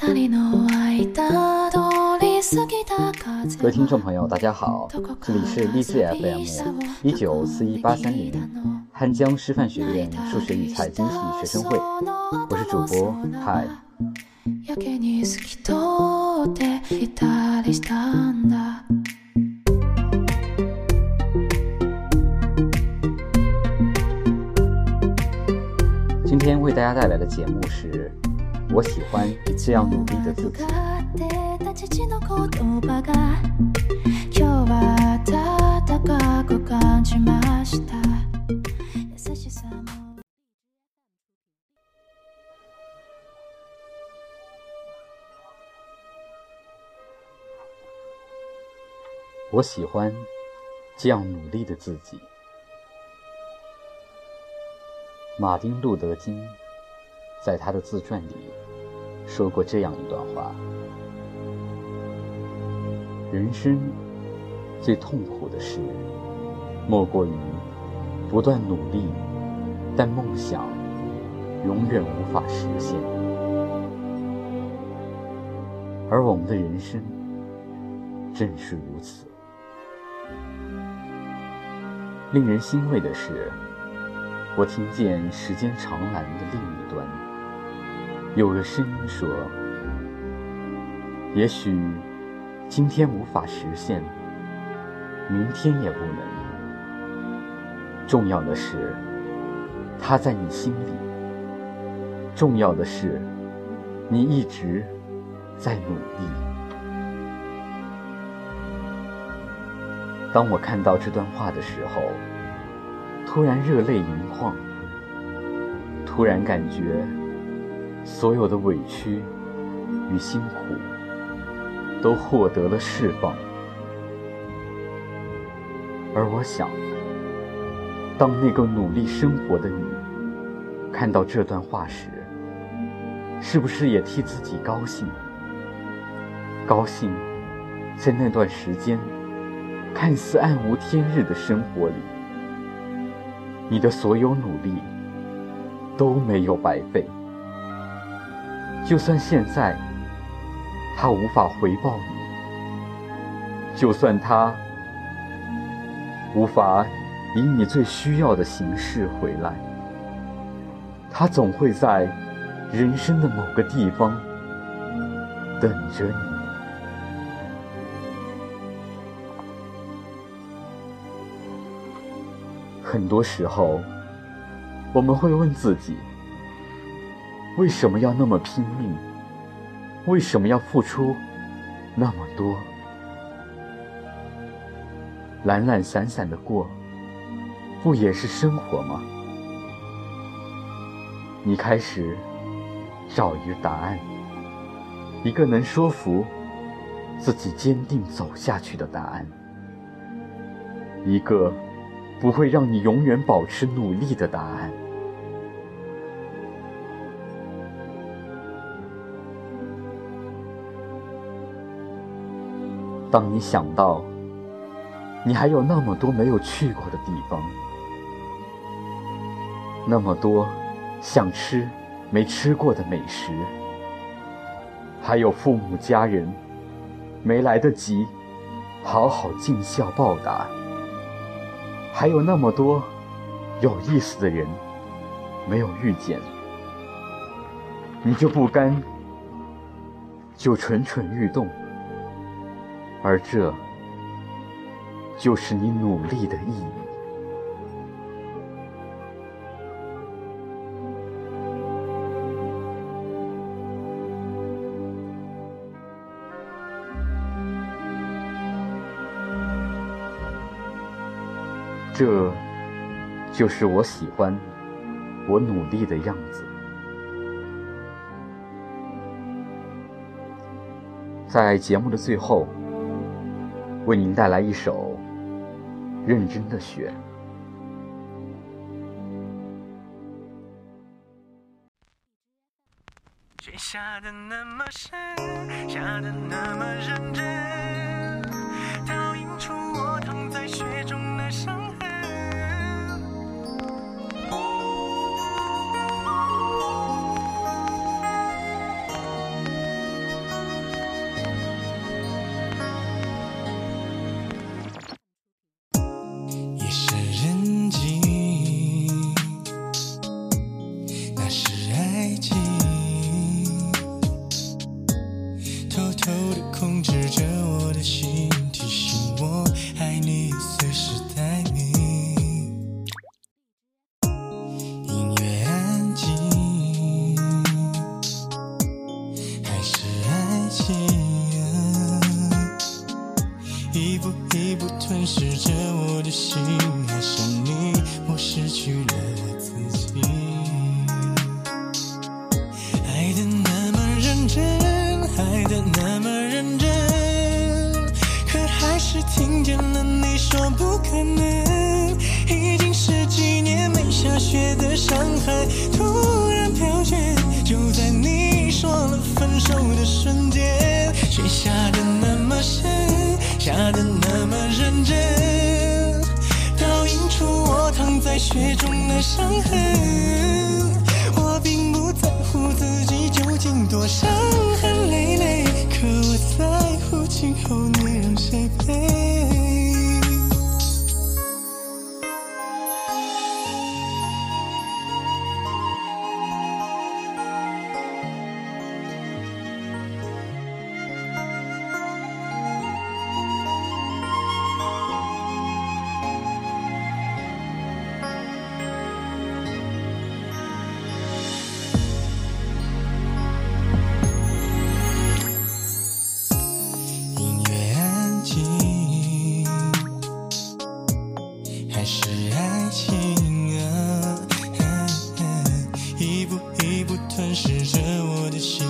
各位听众朋友，大家好，这里是励志 FM 一九四一八三零汉江师范学院数学与财经系学生会，我是主播嗨。今天为大家带来的节目是。我喜欢这样努力的自己。我喜欢这样努力的自己。马丁·路德·金。在他的自传里说过这样一段话：人生最痛苦的事，莫过于不断努力，但梦想永远无法实现。而我们的人生正是如此。令人欣慰的是，我听见时间长廊的另一端。有个声音说：“也许今天无法实现，明天也不能。重要的是，它在你心里；重要的是，你一直在努力。”当我看到这段话的时候，突然热泪盈眶，突然感觉。所有的委屈与辛苦都获得了释放，而我想，当那个努力生活的你看到这段话时，是不是也替自己高兴？高兴，在那段时间看似暗无天日的生活里，你的所有努力都没有白费。就算现在他无法回报你，就算他无法以你最需要的形式回来，他总会在人生的某个地方等着你。很多时候，我们会问自己。为什么要那么拼命？为什么要付出那么多？懒懒散散的过，不也是生活吗？你开始找一个答案，一个能说服自己坚定走下去的答案，一个不会让你永远保持努力的答案。当你想到，你还有那么多没有去过的地方，那么多想吃没吃过的美食，还有父母家人没来得及好好尽孝报答，还有那么多有意思的人没有遇见，你就不甘，就蠢蠢欲动。而这，就是你努力的意义。这，就是我喜欢我努力的样子。在节目的最后。为您带来一首《认真的雪》。雪下的那么深，下的那么认真，情，一步一步吞噬着我的心。爱上你，我失去了我自己。爱的那么认真，爱的那么认真，可还是听见了你说不可能。已经十几年没下雪的上海，突下的那么认真，倒映出我躺在雪中的伤痕。我并不在乎自己究竟多伤痕一步吞噬着我的心，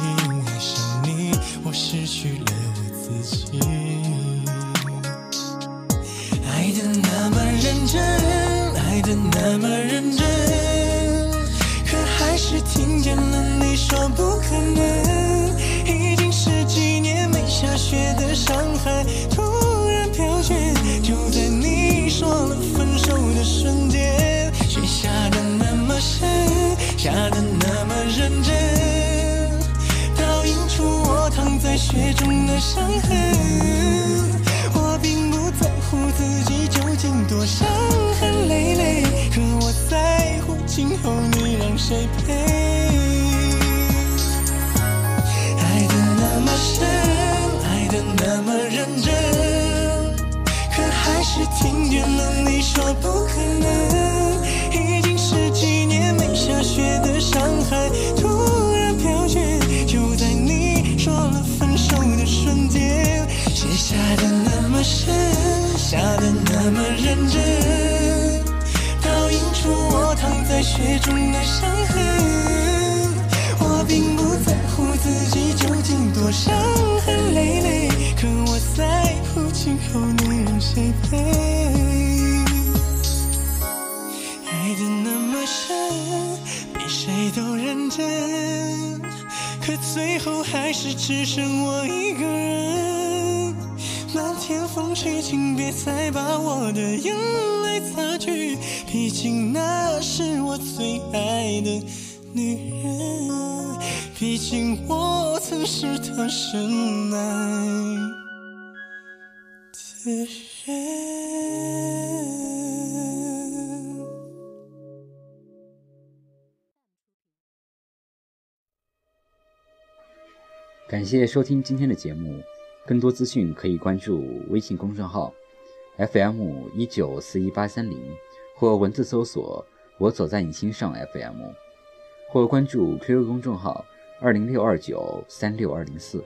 爱上你，我失去了我自己。爱的那么认真，爱的那么认真，可还是听见了你说不可能。雪中的伤痕。我并不在乎自己究竟多伤痕累累，可我在乎今后你让谁陪。爱的那么深，爱的那么认真，可还是听见了中的伤痕。我并不在乎自己究竟多伤痕累累，可我在乎今后你让谁陪。爱的那么深，比谁都认真，可最后还是只剩我一个人。漫天风吹，请别再把我的眼泪擦去，毕竟那是我最爱的女人，毕竟我曾是她深爱的人。感谢收听今天的节目，更多资讯可以关注微信公众号 FM 一九四一八三零，或文字搜索“我走在你心上 FM”，或关注 QQ 公众号二零六二九三六二零四。